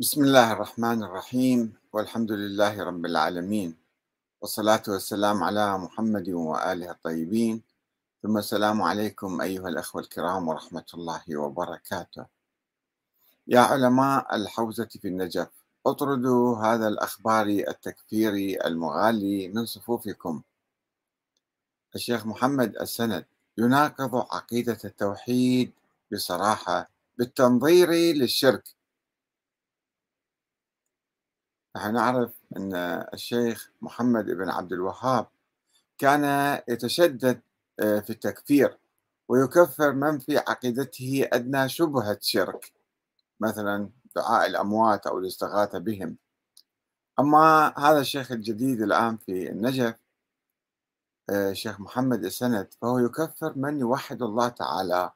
بسم الله الرحمن الرحيم والحمد لله رب العالمين والصلاة والسلام على محمد وآله الطيبين. ثم السلام عليكم أيها الأخوة الكرام ورحمة الله وبركاته. يا علماء الحوزة في النجف اطردوا هذا الأخباري التكفيري المغالي من صفوفكم. الشيخ محمد السند يناقض عقيدة التوحيد بصراحة بالتنظير للشرك نحن نعرف أن الشيخ محمد بن عبد الوهاب كان يتشدد آه، في التكفير ويكفر من في عقيدته أدنى شبهة شرك مثلا دعاء الأموات أو الاستغاثة بهم. أما هذا الشيخ الجديد الآن في النجف الشيخ آه، محمد السند فهو يكفر من يوحد الله تعالى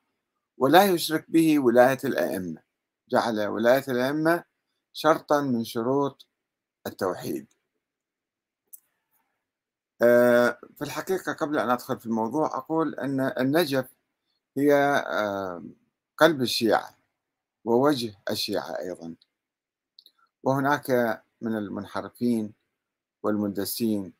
ولا يشرك به ولاية الأئمة. جعل ولاية الأئمة شرطا من شروط التوحيد. آه، في الحقيقة قبل أن أدخل في الموضوع أقول أن النجف هي آه، قلب الشيعة ووجه الشيعة أيضا. وهناك من المنحرفين والمندسين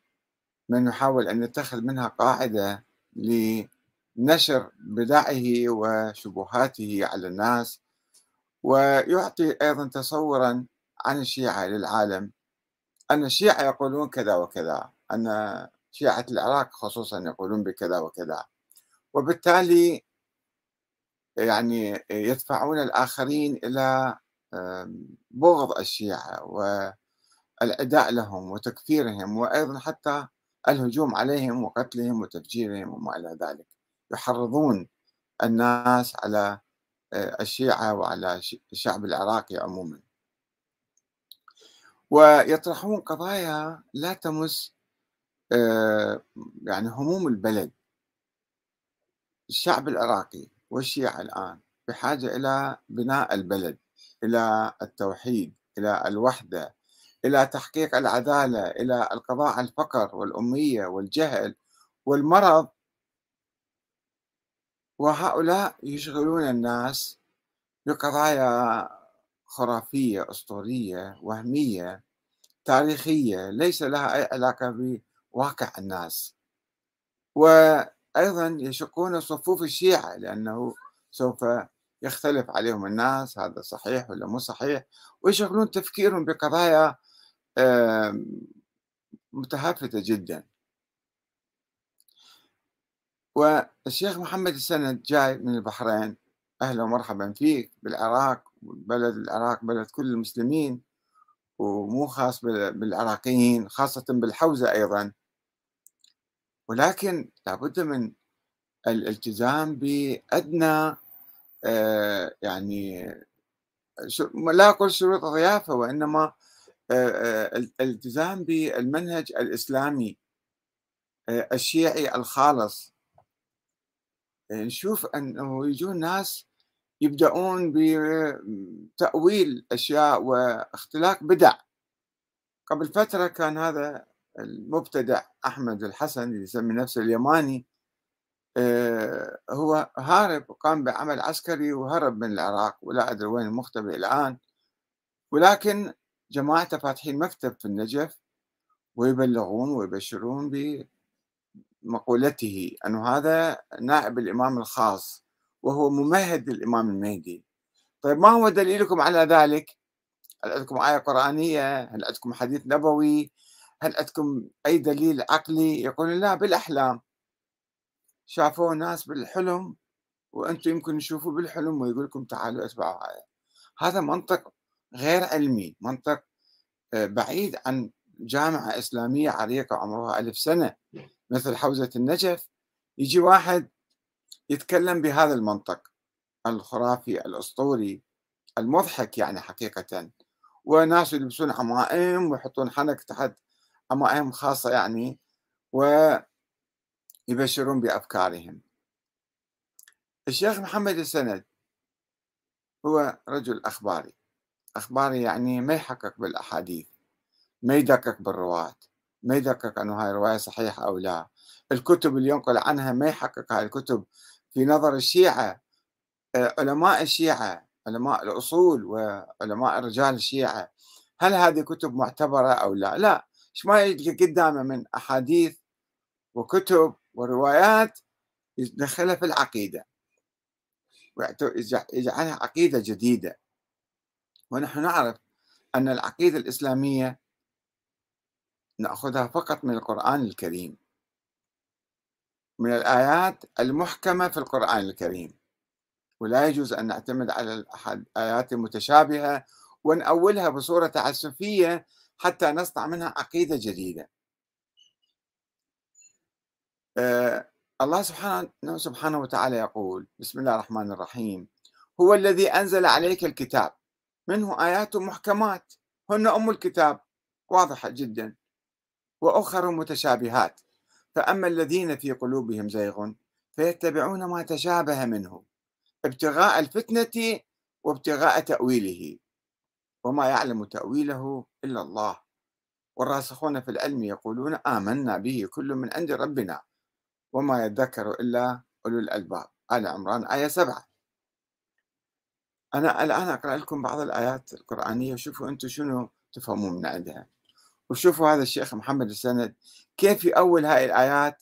من يحاول أن يتخذ منها قاعدة لنشر بدعه وشبهاته على الناس ويعطي أيضا تصورا عن الشيعة للعالم. أن الشيعة يقولون كذا وكذا أن شيعة العراق خصوصا يقولون بكذا وكذا. وبالتالي يعني يدفعون الآخرين إلى بغض الشيعة والعداء لهم وتكفيرهم وأيضا حتى الهجوم عليهم وقتلهم وتفجيرهم وما إلى ذلك. يحرضون الناس على آه، الشيعة وعلى الشعب العراقي عموما. ويطرحون قضايا لا تمس آه، يعني هموم البلد. الشعب العراقي والشيعة الآن بحاجة إلى بناء البلد إلى التوحيد إلى الوحدة إلى تحقيق العدالة إلى القضاء على الفقر والأمية والجهل والمرض. وهؤلاء يشغلون الناس بقضايا خرافية أسطورية وهمية تاريخية ليس لها أي علاقة بواقع الناس. وأيضا يشقون صفوف الشيعة لأنه سوف يختلف عليهم الناس هذا صحيح ولا مو صحيح؟ ويشغلون تفكيرهم بقضايا متهافتة جدا. والشيخ محمد السند جاي من البحرين أهلا ومرحبا فيك بالعراق. بلد العراق بلد كل المسلمين ومو خاص بالعراقيين خاصة بالحوزة أيضا. ولكن لابد من الالتزام بأدنى آه، يعني لا أقول شروط الضيافة وإنما آه، آه، الالتزام بالمنهج الإسلامي الشيعي الخالص. نشوف أنه يجون ناس يبدأون بتأويل أشياء واختلاق بدع. قبل فترة كان هذا المبتدع أحمد الحسن اللي يسمي نفسه اليماني آه، هو هارب وقام بعمل عسكري وهرب من العراق ولا أدري وين مختبئ الآن. ولكن جماعته فاتحين مكتب في النجف ويبلغون ويبشرون بمقولته أنه هذا نائب الإمام الخاص. وهو ممهد للإمام المهدي. طيب ما هو دليلكم على ذلك؟ هل عندكم آية قرآنية؟ هل عندكم حديث نبوي؟ هل عندكم أي دليل عقلي يقولون لا بالأحلام. شافوا ناس بالحلم وأنتم يمكن تشوفوا بالحلم ويقول لكم تعالوا أتبعوا هذا هذا منطق غير علمي منطق آه، بعيد عن جامعة إسلامية عريقة عمرها ألف سنة مثل حوزة النجف. يجي واحد يتكلم بهذا المنطق الخرافي الأسطوري المضحك يعني حقيقة. وناس يلبسون عمائم ويحطون حنك تحت عمائم خاصة يعني ويبشرون بأفكارهم. الشيخ محمد السند هو رجل أخباري. أخباري يعني ما يحقق بالأحاديث ما يدقق بالرواة ما يدقق أنه هاي الرواية صحيحة أو لا. الكتب اللي ينقل عنها ما يحقق هاي الكتب في نظر الشيعة آه، علماء الشيعة علماء الأصول وعلماء رجال الشيعة. هل هذه كتب معتبرة أو لا؟ لا. إيش ما يجي قدامه من أحاديث وكتب وروايات يدخلها في العقيدة. ويجعلها عقيدة جديدة. ونحن نعرف أن العقيدة الإسلامية نأخذها فقط من القرآن الكريم. من الآيات المحكمة في القرآن الكريم. ولا يجوز أن نعتمد على الآيات المتشابهة ونأولها بصورة تعسفية حتى نصنع منها عقيدة جديدة. آه الله سبحانه سبحانه وتعالى يقول بسم الله الرحمن الرحيم. هو الذي أنزل عليك الكتاب. منه آيات محكمات. هن أم الكتاب. واضحة جدا. وأخر متشابهات. فأما الذين في قلوبهم زيغ فيتبعون ما تشابه منه ابتغاء الفتنة وابتغاء تأويله. وما يعلم تأويله إلا الله. والراسخون في العلم يقولون آمنا به كل من عند ربنا. وما يذكر إلا أولو الألباب. آل عمران آية سبعة. أنا الآن أقرأ لكم بعض الآيات القرآنية. وشوفوا أنتم شنو تفهمون من عندها. وشوفوا هذا الشيخ محمد السند كيف يأول هاي الآيات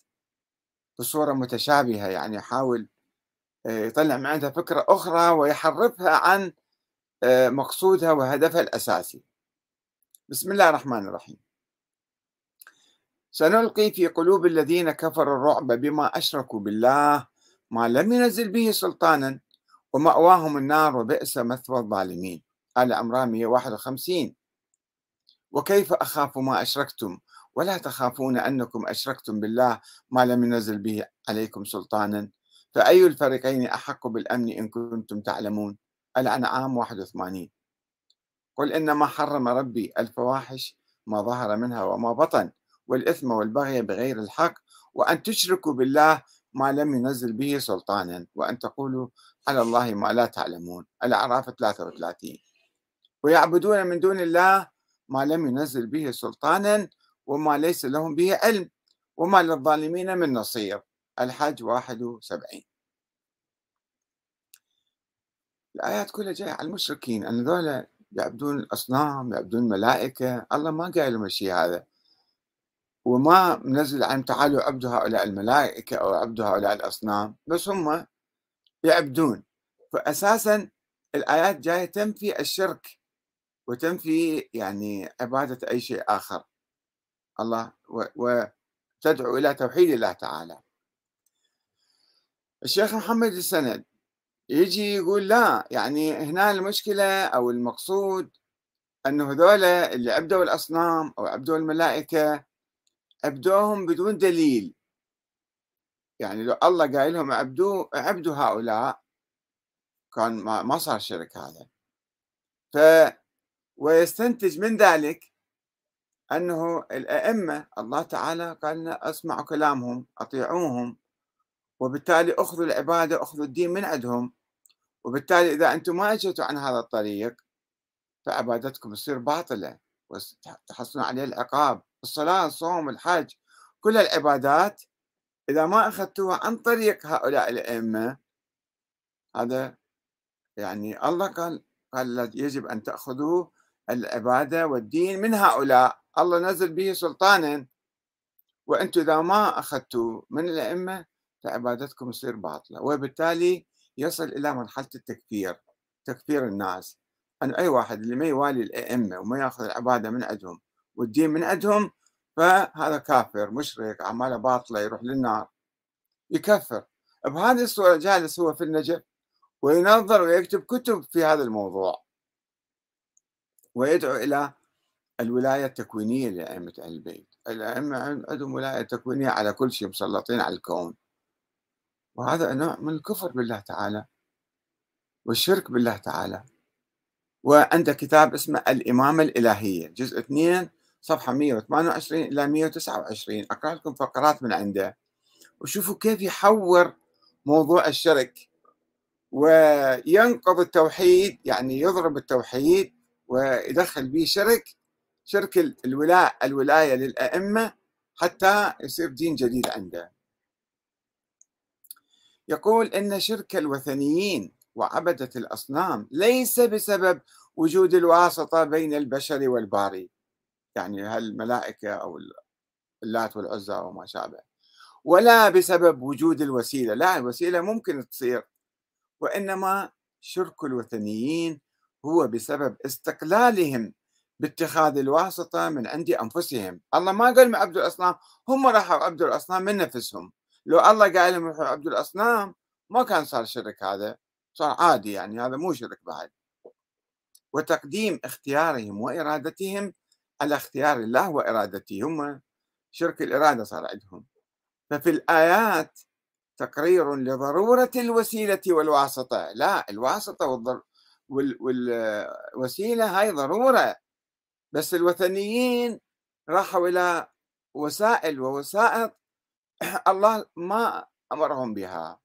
بصورة متشابهة يعني يحاول آه، يطلع من عندها فكرة أخرى ويحرفها عن آه، مقصودها وهدفها الأساسي. بسم الله الرحمن الرحيم. سنلقي في قلوب الذين كفروا الرعب بما أشركوا بالله ما لم ينزل به سلطانا ومأواهم النار وبئس مثوى الظالمين. آل عمران 151 وكيف أخاف ما أشركتم؟ ولا تخافون أنكم أشركتم بالله ما لم ينزل به عليكم سلطانا؟ فأي الفريقين أحق بالأمن إن كنتم تعلمون؟ الأنعام 81 قل إنما حرم ربي الفواحش ما ظهر منها وما بطن والإثم والبغي بغير الحق وأن تشركوا بالله ما لم ينزل به سلطانا وأن تقولوا على الله ما لا تعلمون. الأعراف 33 ويعبدون من دون الله ما لم ينزل به سلطانا وما ليس لهم به علم وما للظالمين من نصير. الحج 71 الآيات كلها جاية على المشركين أن ذولا يعبدون الأصنام يعبدون الملائكة الله ما قال لهم الشيء هذا. وما منزل عن تعالوا عبدوا هؤلاء الملائكة أو عبدوا هؤلاء الأصنام بس هم يعبدون. فأساسا الآيات جاية تنفي الشرك. وتنفي يعني عبادة أي شيء آخر. الله وتدعو إلى توحيد الله تعالى. الشيخ محمد السند يجي يقول لا يعني هنا المشكلة أو المقصود أنه هذولا اللي عبدوا الأصنام أو عبدوا الملائكة عبدوهم بدون دليل. يعني لو الله قايل لهم عبدوا عبدوا هؤلاء كان ما صار شرك هذا. ف ويستنتج من ذلك أنه الأئمة الله تعالى قال لنا أسمعوا كلامهم أطيعوهم وبالتالي أخذوا العبادة أخذوا الدين من عندهم. وبالتالي إذا أنتم ما أجيتوا عن هذا الطريق فعبادتكم تصير باطلة وتحصلون عليه العقاب الصلاة الصوم الحج كل العبادات. إذا ما أخذتوها عن طريق هؤلاء الأئمة هذا يعني الله قال قال يجب أن تأخذوا العبادة والدين من هؤلاء. الله نزل به سلطانا. وأنتم إذا ما أخذتوا من الأئمة فعبادتكم تصير باطلة. وبالتالي يصل إلى مرحلة التكفير تكفير الناس. أن أي واحد اللي ما يوالي الأئمة وما يأخذ العبادة من عندهم والدين من عندهم فهذا كافر مشرك أعماله باطلة يروح للنار. يكفر. بهذه الصورة جالس هو في النجف وينظر ويكتب كتب في هذا الموضوع. ويدعو إلى الولاية التكوينية لأئمة أهل البيت. الأئمة عندهم ولاية تكوينية على كل شيء مسلطين على الكون. وهذا نوع من الكفر بالله تعالى والشرك بالله تعالى. وعنده كتاب اسمه الإمامة الإلهية جزء 2 صفحة 128 إلى 129 أقرأ لكم فقرات من عنده. وشوفوا كيف يحور موضوع الشرك. وينقض التوحيد يعني يضرب التوحيد ويدخل به شرك شرك الولاء الولاية للأئمة حتى يصير دين جديد عنده. يقول إن شرك الوثنيين وعبدت الأصنام ليس بسبب وجود الواسطة بين البشر والباري. يعني هالملائكة أو اللات والعزى وما شابه. ولا بسبب وجود الوسيلة. لا الوسيلة ممكن تصير. وإنما شرك الوثنيين هو بسبب استقلالهم باتخاذ الواسطة من عند أنفسهم. الله ما قال لهم عبدوا الأصنام هم راحوا عبدوا الأصنام من نفسهم. لو الله قال لهم روحوا عبدوا الأصنام ما كان صار شرك هذا صار عادي يعني هذا مو شرك بعد. وتقديم اختيارهم وإرادتهم على اختيار الله وإرادته هم شرك الإرادة صار عندهم. ففي الآيات تقرير لضرورة الوسيلة والواسطة. لا الواسطة والضر... وال... والوسيلة هاي ضرورة. بس الوثنيين راحوا إلى وسائل ووسائط الله ما أمرهم بها.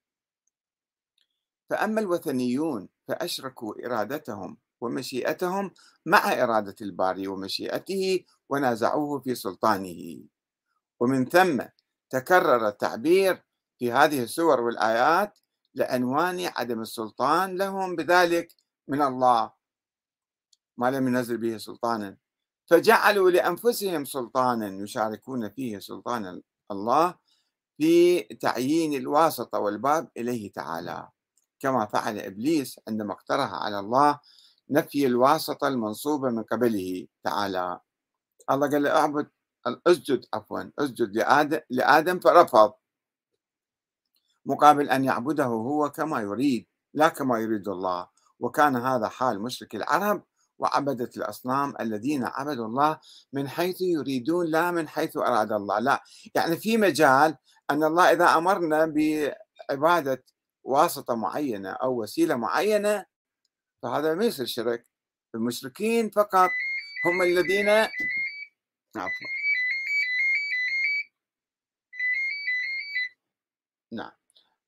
فأما الوثنيون فأشركوا إرادتهم ومشيئتهم مع إرادة الباري ومشيئته ونازعوه في سلطانه. ومن ثم تكرر التعبير في هذه السور والآيات لعنوان عدم السلطان لهم بذلك من الله ما لم ينزل به سلطانا. فجعلوا لأنفسهم سلطانا يشاركون فيه سلطان الله في تعيين الواسطة والباب إليه تعالى. كما فعل إبليس عندما اقترح على الله نفي الواسطة المنصوبة من قبله تعالى. الله قال له اعبد اسجد عفوا اسجد لآدم, فرفض. مقابل أن يعبده هو كما يريد لا كما يريد الله. وكان هذا حال مشرك العرب وعبدة الأصنام الذين عبدوا الله من حيث يريدون لا من حيث أراد الله لا. يعني في مجال أن الله إذا أمرنا بعبادة واسطة معينة أو وسيلة معينة فهذا ما يصير شرك المشركين فقط هم الذين عفوا. نعم.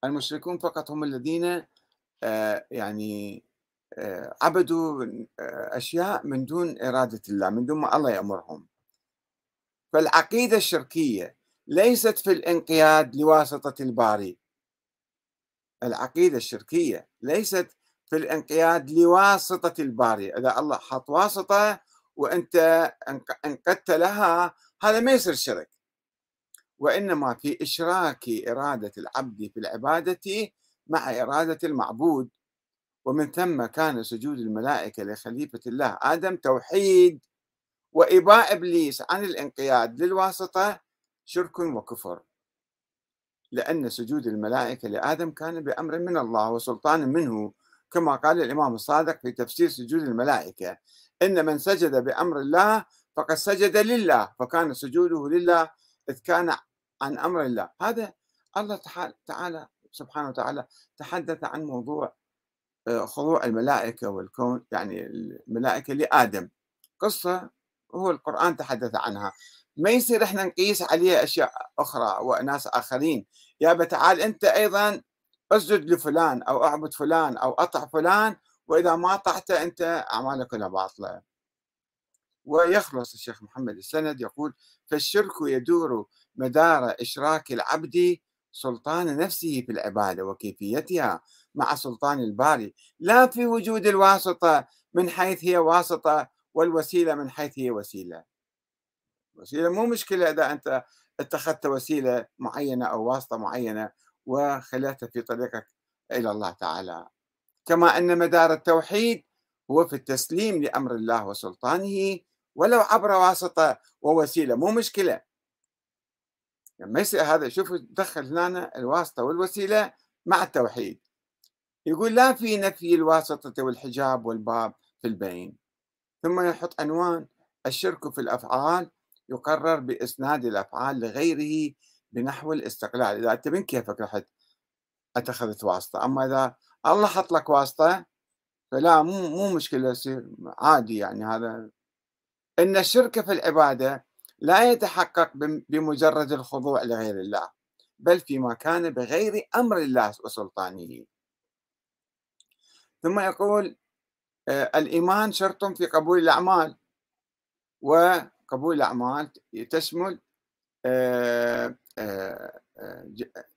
المشركون فقط هم الذين آه، يعني عبدوا آه، أشياء من دون إرادة الله من دون ما الله يأمرهم. فالعقيدة الشركية ليست في الانقياد لواسطة الباري. العقيدة الشركية ليست في الانقياد لواسطة الباري. إذا الله حط واسطة وأنت انقدت لها هذا ما يصير شرك. وإنما في إشراك إرادة العبد في العبادة مع إرادة المعبود. ومن ثم كان سجود الملائكة لخليفة الله آدم توحيد وإباء إبليس عن الانقياد للواسطة شرك وكفر. لأن سجود الملائكة لآدم كان بأمر من الله وسلطان منه كما قال الإمام الصادق في تفسير سجود الملائكة. إن من سجد بأمر الله فقد سجد لله فكان سجوده لله إذ كان عن أمر الله. هذا الله تعالى سبحانه وتعالى تحدث عن موضوع خضوع الملائكة والكون يعني الملائكة لآدم. قصة هو القرآن تحدث عنها. ما يصير إحنا نقيس عليه أشياء أخرى وناس آخرين. يا تعال أنت أيضا أسجد لفلان أو أعبد فلان أو أطع فلان وإذا ما طعت أنت أعمالك كلها باطلة. ويخلص الشيخ محمد السند يقول فالشرك يدور مدار إشراك العبد سلطان نفسه في العبادة وكيفيتها. مع سلطان الباري. لا في وجود الواسطة من حيث هي واسطة والوسيلة من حيث هي وسيلة. وسيلة مو مشكلة إذا أنت اتخذت وسيلة معينة أو واسطة معينة وخليتها في طريقك إلى الله تعالى. كما أن مدار التوحيد هو في التسليم لأمر الله وسلطانه ولو عبر واسطة ووسيلة مو مشكلة. يعني ما يصير هذا شوفوا دخل هنا الواسطة والوسيلة مع التوحيد. يقول لا في نفي الواسطة والحجاب والباب في البين. ثم يحط عنوان الشرك في الأفعال يقرر بإسناد الأفعال لغيره بنحو الاستقلال. إذا أنت من كيفك رحت أتخذت واسطة. أما إذا الله حط لك واسطة فلا مو مو مشكلة عادي يعني هذا. إن الشرك في العبادة لا يتحقق بمجرد الخضوع لغير الله بل فيما كان بغير أمر الله وسلطانه. ثم يقول آه، الإيمان شرط في قبول الأعمال. وقبول الأعمال تشمل آه، آه،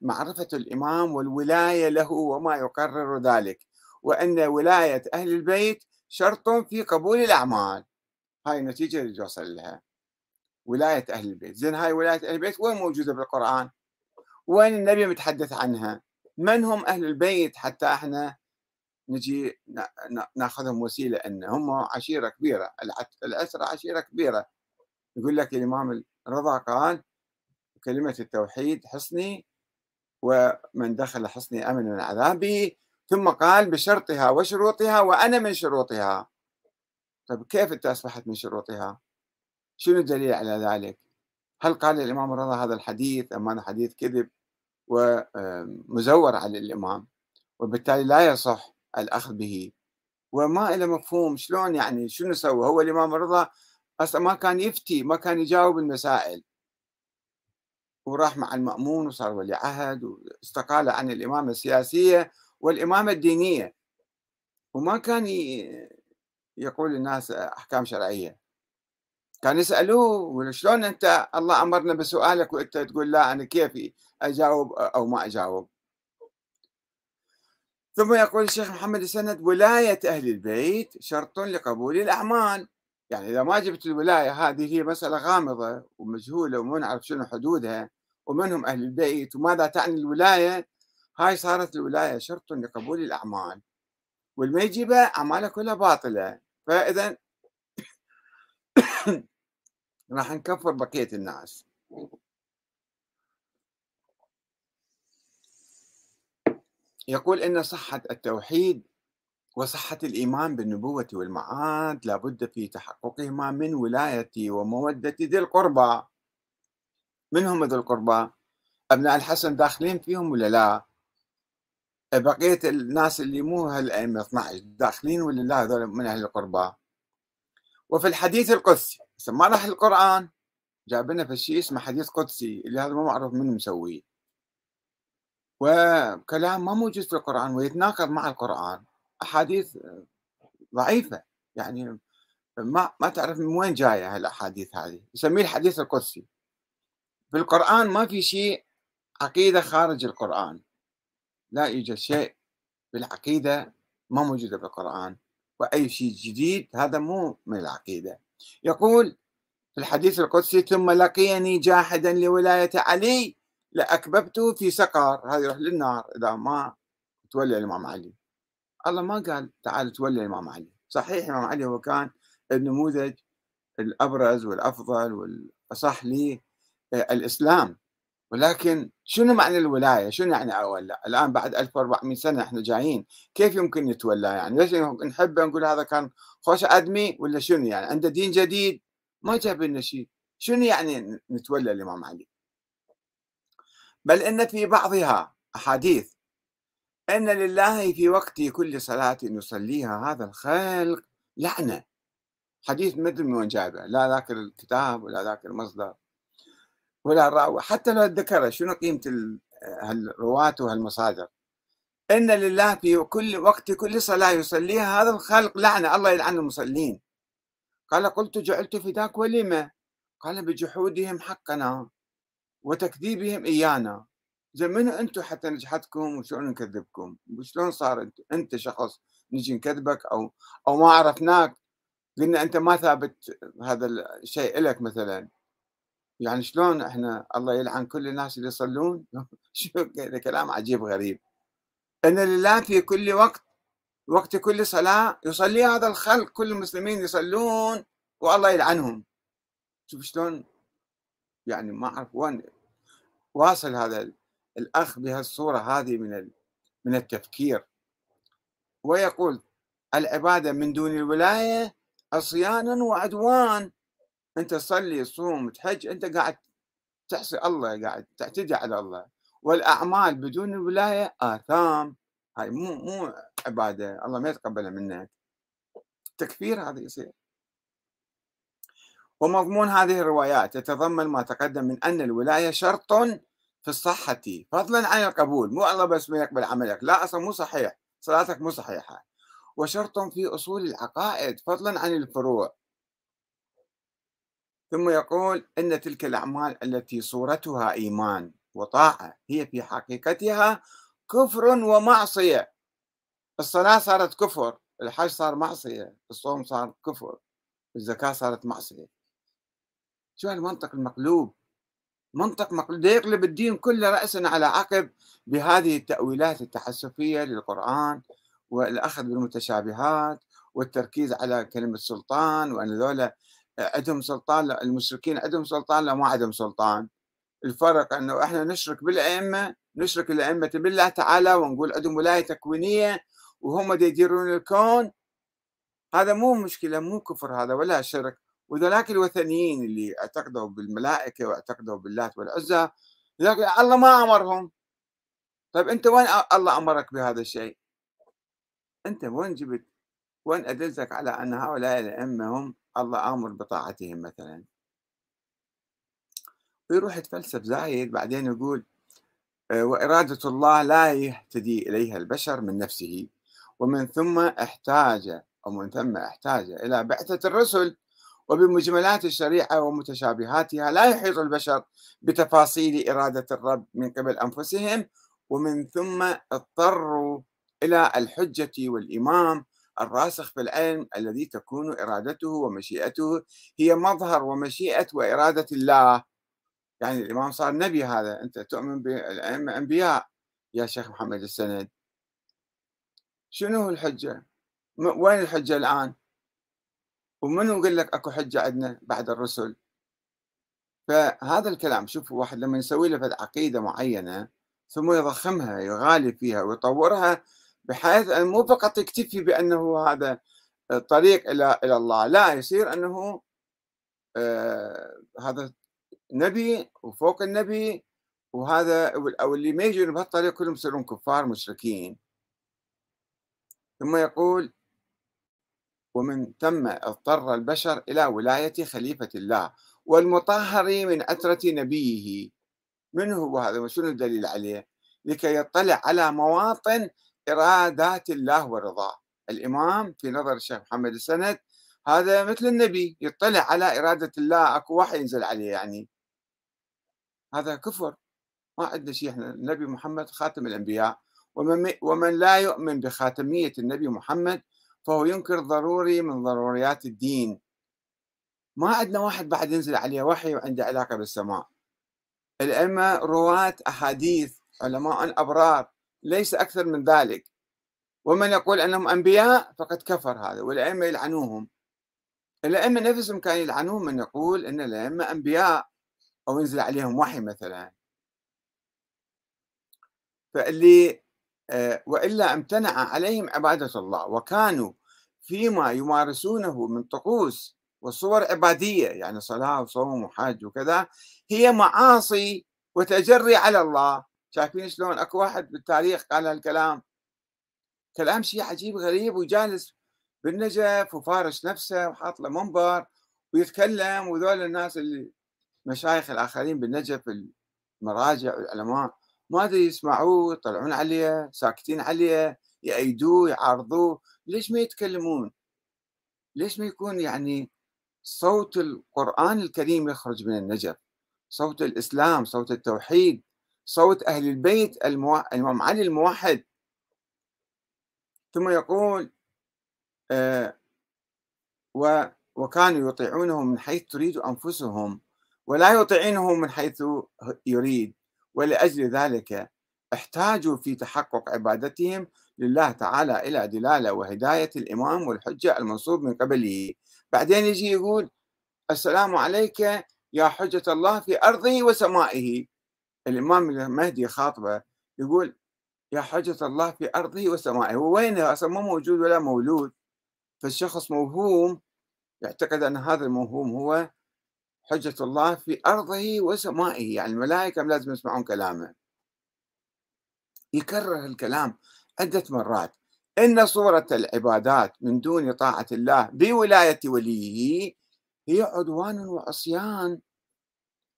معرفة الإمام والولاية له وما يقرر ذلك. وأن ولاية أهل البيت شرط في قبول الأعمال. هاي النتيجة اللي توصل لها. ولاية أهل البيت. زين هاي ولاية أهل البيت وين موجودة بالقرآن؟ وين النبي متحدث عنها؟ من هم أهل البيت حتى إحنا نجي ناخذهم وسيلة أن هم عشيرة كبيرة الأسرة عشيرة كبيرة. يقول لك الإمام الرضا قال كلمة التوحيد حصني ومن دخل حصني أمن من عذابي ثم قال بشرطها وشروطها وأنا من شروطها. طيب كيف أنت أصبحت من شروطها؟ شنو الدليل على ذلك؟ هل قال الإمام الرضا هذا الحديث أم هذا حديث كذب ومزور على الإمام وبالتالي لا يصح الأخذ به. وما له مفهوم شلون يعني شنو سوى هو الإمام الرضا أصلا ما كان يفتي ما كان يجاوب المسائل. وراح مع المأمون وصار ولي عهد واستقال عن الإمامة السياسية والإمامة الدينية. وما كان يقول للناس أحكام شرعية. كان يسألوه شلون أنت؟ الله أمرنا بسؤالك وأنت تقول لا أنا كيف أجاوب أو ما أجاوب؟ ثم يقول الشيخ محمد السند ولاية أهل البيت شرط لقبول الأعمال. يعني إذا ما جبت الولاية هذه هي مسألة غامضة ومجهولة وما نعرف شنو حدودها ومن هم أهل البيت وماذا تعني الولاية؟ هاي صارت الولاية شرط لقبول الأعمال. والما يجيبها أعماله كلها باطلة. فإذا راح نكفر بقية الناس. يقول إن صحة التوحيد وصحة الإيمان بالنبوة والمعاد لابد في تحققهما من ولاية ومودة ذي القربى من هم ذي القربى؟ أبناء الحسن داخلين فيهم ولا لا؟ بقية الناس اللي مو هالأئمة 12 داخلين ولا لا هذول من أهل القربى؟ وفي الحديث القدسي ما راح القرآن جاب لنا في شيء اسمه حديث قدسي اللي هذا ما معروف منه مسويه وكلام ما موجود في القرآن ويتناقض مع القرآن أحاديث ضعيفة. يعني ما ما تعرف من وين جاية هالأحاديث هذه. يسميه الحديث القدسي. في القرآن ما في شيء عقيدة خارج القرآن. لا يوجد شيء بالعقيدة ما موجودة بالقرآن وأي شيء جديد هذا مو من العقيدة. يقول في الحديث القدسي ثم لقيني جاحدا لولاية علي لأكببته في سقر هذا يروح للنار إذا ما تولي الإمام علي الله ما قال تعال تولي الإمام علي صحيح الإمام علي هو كان النموذج الأبرز والأفضل والأصح للإسلام ولكن شنو معنى الولاية؟ شنو يعني اولى؟ الآن بعد 1400 سنة إحنا جايين، كيف يمكن نتولى يعني؟ ليش نحب نقول هذا كان خوش ادمي ولا شنو يعني؟ عنده دين جديد ما جاب لنا شيء، شنو يعني نتولى الإمام علي؟ بل إن في بعضها أحاديث. إن لله في وقت كل صلاة نصليها هذا الخلق لعنة. حديث مدري من وين جايبه، لا ذاك الكتاب ولا ذاك المصدر ولا الراوي حتى لو ذكر شنو قيمة هالرواة وهالمصادر؟ إن لله في كل وقت كل صلاة يصليها هذا الخلق لعنة الله يلعن المصلين. قال قلت جعلت فداك ولما قال بجحودهم حقنا. وتكذيبهم إيانا. زين منو أنتم حتى نجحتكم وشلون نكذبكم؟ وشلون صار أنت, أنت شخص نجي نكذبك أو أو ما عرفناك؟ قلنا أنت ما ثابت هذا الشيء لك مثلا. يعني شلون إحنا الله يلعن كل الناس اللي يصلون؟ شو كلام عجيب غريب. أن لله في كل وقت وقت كل صلاة يصلي هذا الخلق كل المسلمين يصلون والله يلعنهم. شوف شلون يعني ما أعرف وين واصل هذا الأخ بهالصورة هذه من من التفكير. ويقول العبادة من دون الولاية عصيانا وعدوان. أنت تصلي تصوم تحج أنت قاعد تحصي الله قاعد تعتدي على الله. والأعمال بدون الولاية آثام. هاي مو مو عبادة الله ما يتقبلها منك. تكفير هذا يصير. ومضمون هذه الروايات يتضمن ما تقدم من أن الولاية شرط في الصحة. فضلا عن القبول مو الله بس ما يقبل عملك لا أصلا مو صحيح صلاتك مو صحيحة. وشرط في أصول العقائد فضلا عن الفروع. ثم يقول إن تلك الأعمال التي صورتها إيمان وطاعة هي في حقيقتها كفر ومعصية. الصلاة صارت كفر الحج صار معصية الصوم صار كفر الزكاة صارت معصية. شو هالمنطق المقلوب؟ منطق مقلوب. يقلب الدين كله رأسا على عقب بهذه التأويلات التحسفية للقرآن والأخذ بالمتشابهات والتركيز على كلمة سلطان وأن ذولا عندهم سلطان المشركين عندهم سلطان لا ما عندهم سلطان. الفرق أنه إحنا نشرك بالأئمة نشرك الأئمة بالله تعالى ونقول عندهم ولاية تكوينية وهم يديرون الكون. هذا مو مشكلة مو كفر هذا ولا شرك. وذلك الوثنيين اللي اعتقدوا بالملائكة واعتقدوا باللات والعزى الله ما أمرهم. طيب أنت وين الله أمرك بهذا الشيء؟ أنت وين جبت؟ وين أدلتك على أن هؤلاء الأئمة هم الله آمر بطاعتهم مثلا؟ ويروح يتفلسف زايد بعدين يقول آه، وإرادة الله لا يهتدي إليها البشر من نفسه ومن ثم احتاج أو من ثم احتاج إلى بعثة الرسل. وبمجملات الشريعة ومتشابهاتها لا يحيط البشر بتفاصيل إرادة الرب من قبل أنفسهم ومن ثم اضطروا إلى الحجة والإمام الراسخ في العلم الذي تكون إرادته ومشيئته هي مظهر ومشيئة وإرادة الله. يعني الإمام صار نبي هذا أنت تؤمن بالأئمة أنبياء يا شيخ محمد السند. شنو الحجة؟ وين الحجة الآن؟ ومنو يقول لك أكو حجة عندنا بعد الرسل؟ فهذا الكلام شوف واحد لما يسوي له عقيدة معينة ثم يضخمها يغالي فيها ويطورها بحيث أن مو فقط يكتفي بأنه هذا الطريق إلى إلى الله لا يصير أنه آه هذا نبي وفوق النبي وهذا أو اللي ما يجون بهالطريق كلهم يصيرون كفار مشركين. ثم يقول ومن ثم اضطر البشر إلى ولاية خليفة الله والمطهر من عترة نبيه. من هو هذا؟ وشنو الدليل عليه؟ لكي يطلع على مواطن إرادات الله ورضاه. الإمام في نظر الشيخ محمد السند هذا مثل النبي يطلع على إرادة الله أكو وحي ينزل عليه يعني. هذا كفر. ما عندنا شيء إحنا النبي محمد خاتم الأنبياء. ومن, ومن لا يؤمن بخاتمية النبي محمد فهو ينكر ضروري من ضروريات الدين. ما عندنا واحد بعد ينزل عليه وحي وعنده علاقة بالسماء. الأئمة رواة أحاديث علماء أبرار ليس أكثر من ذلك. ومن يقول أنهم أنبياء فقد كفر هذا والأئمة يلعنوهم. الأئمة نفسهم كانوا يلعنون من يقول أن الأئمة أنبياء أو ينزل عليهم وحي مثلا. فاللي آه، وإلا امتنع عليهم عبادة الله وكانوا فيما يمارسونه من طقوس وصور عبادية يعني صلاة وصوم وحج وكذا هي معاصي وتجري على الله. شايفين شلون؟ أكو واحد بالتاريخ قال هالكلام. كلام شيء عجيب غريب وجالس بالنجف وفارش نفسه وحاط له منبر ويتكلم وذول الناس اللي مشايخ الآخرين بالنجف المراجع والعلماء ما أدري يسمعوه يطلعون عليه ساكتين عليه يأيدوه يعارضوه. ليش ما يتكلمون؟ ليش ما يكون يعني صوت القرآن الكريم يخرج من النجف؟ صوت الإسلام صوت التوحيد صوت أهل البيت المو... الإمام علي الموحد. ثم يقول آه و... وكانوا يطيعونه من حيث تريد أنفسهم ولا يطيعونه من حيث يريد. ولأجل ذلك احتاجوا في تحقق عبادتهم لله تعالى إلى دلالة وهداية الإمام والحجة المنصوب من قبله. بعدين يجي يقول السلام عليك يا حجة الله في أرضه وسمائه. الإمام المهدي خاطبه يقول يا حجة الله في أرضه وسمائه. وينه أصلا؟ ما موجود ولا مولود. فالشخص موهوم يعتقد أن هذا الموهوم هو حجة الله في أرضه وسمائه يعني الملائكة لازم يسمعون كلامه. يكرر الكلام عدة مرات. إن صورة العبادات من دون طاعة الله بولاية وليه هي عدوان وعصيان.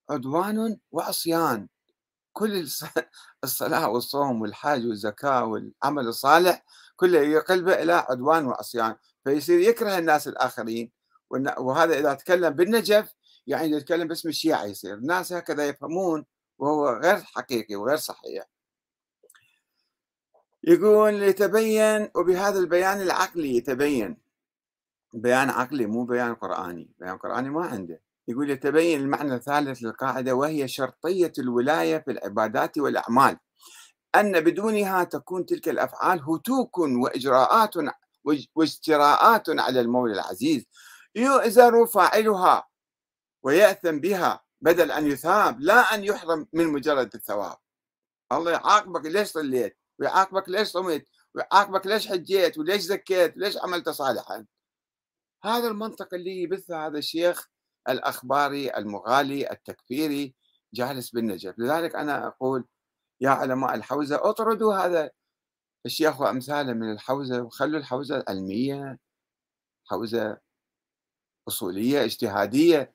عدوان وعصيان. كل الصلاة والصوم والحج والزكاة والعمل الصالح كله يقلبه إلى عدوان وعصيان. فيصير يكره الناس الآخرين. وهذا إذا تكلم بالنجف يعني يتكلم باسم الشيعة يصير. الناس هكذا يفهمون وهو غير حقيقي وغير صحيح. يقول يتبين وبهذا البيان العقلي يتبين. بيان عقلي مو بيان قرآني. بيان قرآني ما عنده. يقول يتبين المعنى الثالث للقاعدة وهي شرطية الولاية في العبادات والأعمال. أن بدونها تكون تلك الأفعال هتوك وإجراءات واجتراءات على المولى العزيز. يؤزر فاعلها ويأثم بها بدل أن يثاب لا أن يحرم من مجرد الثواب. الله يعاقبك ليش صليت؟ ويعاقبك ليش صمت؟ ويعاقبك ليش حجيت؟ وليش زكيت؟ وليش عملت صالحا؟ هذا المنطق اللي يبثه هذا الشيخ الأخباري المغالي التكفيري جالس بالنجف. لذلك أنا أقول يا علماء الحوزة اطردوا هذا الشيخ وأمثاله من الحوزة وخلوا الحوزة علمية حوزة أصولية اجتهادية.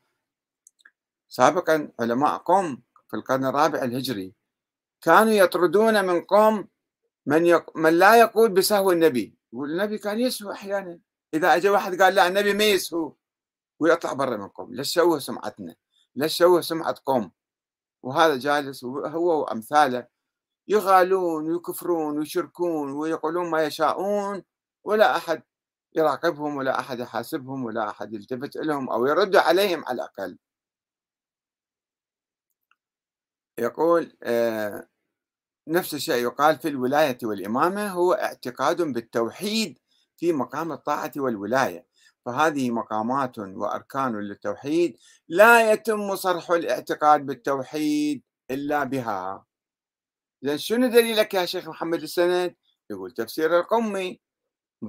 سابقا علماء قوم في القرن الرابع الهجري كانوا يطردون من قوم من, يق... من لا يقول بسهو النبي. يقول النبي كان يسهو أحيانا. إذا أجى واحد قال لا النبي ما يسهو ويطلع برا من قوم. ليش شوه سمعتنا ليش شوه سمعة قوم. وهذا جالس هو وأمثاله يغالون ويكفرون ويشركون ويقولون ما يشاءون ولا أحد يراقبهم ولا أحد يحاسبهم ولا أحد يلتفت لهم أو يرد عليهم على الأقل. يقول آه، نفس الشيء يقال في الولاية والإمامة هو اعتقاد بالتوحيد في مقام الطاعة والولاية. فهذه مقامات وأركان للتوحيد لا يتم صرح الاعتقاد بالتوحيد إلا بها. زين شنو دليلك يا شيخ محمد السند؟ يقول تفسير القمي.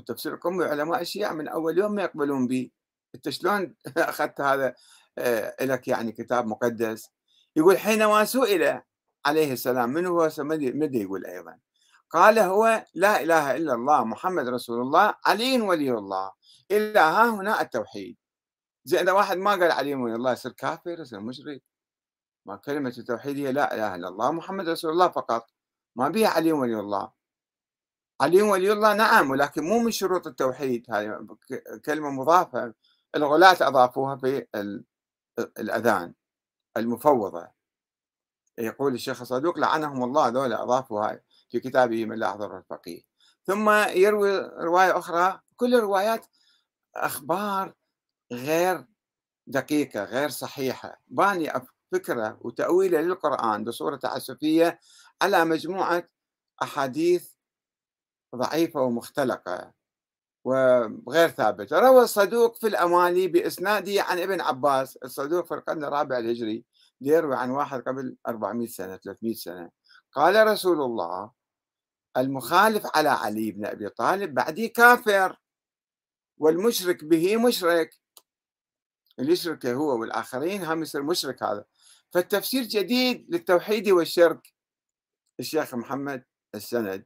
تفسير القمي علماء الشيعة من أول يوم ما يقبلون به أنت شلون أخذت هذا آه، لك يعني كتاب مقدس؟ يقول حينما سئل عليه السلام من هو؟ ماذا يقول أيضا. قال هو لا إله إلا الله محمد رسول الله علي ولي الله. إلا ها هنا التوحيد. زين إذا واحد ما قال علي ولي الله يصير كافر يصير مشرك. ما كلمة التوحيد هي لا إله إلا الله محمد رسول الله فقط. ما بها علي ولي الله. علي ولي الله نعم ولكن مو من شروط التوحيد. هذه كلمة مضافة. الغلاة أضافوها في الأذان. المفوضة. يقول الشيخ الصدوق لعنهم الله ذولا أضافوا في كتابه من لا الفقيه. ثم يروي رواية أخرى كل الروايات أخبار غير دقيقة غير صحيحة. باني فكرة وتأويله للقرآن بصورة تعسفية على مجموعة أحاديث ضعيفة ومختلقة. وغير ثابتة روى الصدوق في الأماني بإسناده عن ابن عباس. الصدوق في القرن الرابع الهجري يروي عن واحد قبل 400 سنة 300 سنة. قال رسول الله المخالف على علي بن أبي طالب بعدي كافر والمشرك به مشرك. اللي يشرك هو والآخرين هم يصير مشرك هذا. فالتفسير جديد للتوحيد والشرك. الشيخ محمد السند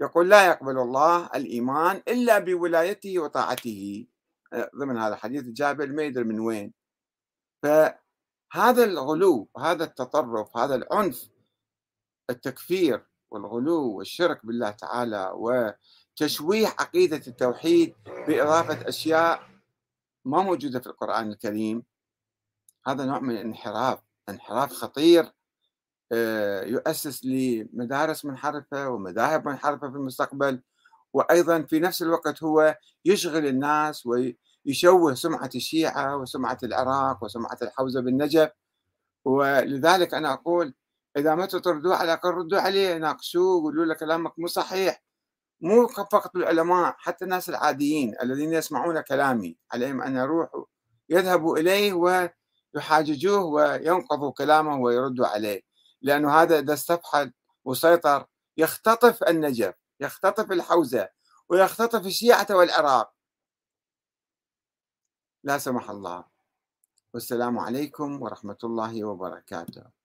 يقول لا يقبل الله الإيمان إلا بولايته وطاعته. آه، ضمن هذا الحديث جابر ما يدري من وين. فهذا الغلو هذا التطرف هذا العنف التكفير والغلو والشرك بالله تعالى وتشويه عقيدة التوحيد بإضافة أشياء ما موجودة في القرآن الكريم هذا نوع من الانحراف انحراف خطير يؤسس لمدارس منحرفة ومذاهب منحرفة في المستقبل وأيضا في نفس الوقت هو يشغل الناس ويشوه سمعة الشيعة وسمعة العراق وسمعة الحوزة بالنجف. ولذلك أنا أقول إذا ما تردوا على الأقل ردوا عليه ناقشوه وقولوا له كلامك مو صحيح. مو فقط العلماء حتى الناس العاديين الذين يسمعون كلامي عليهم أن يروحوا يذهبوا إليه ويحاججوه وينقضوا كلامه ويردوا عليه. لأنه هذا إذا استفحل وسيطر يختطف النجف يختطف الحوزة ويختطف الشيعة والعراق. لا سمح الله. والسلام عليكم ورحمة الله وبركاته.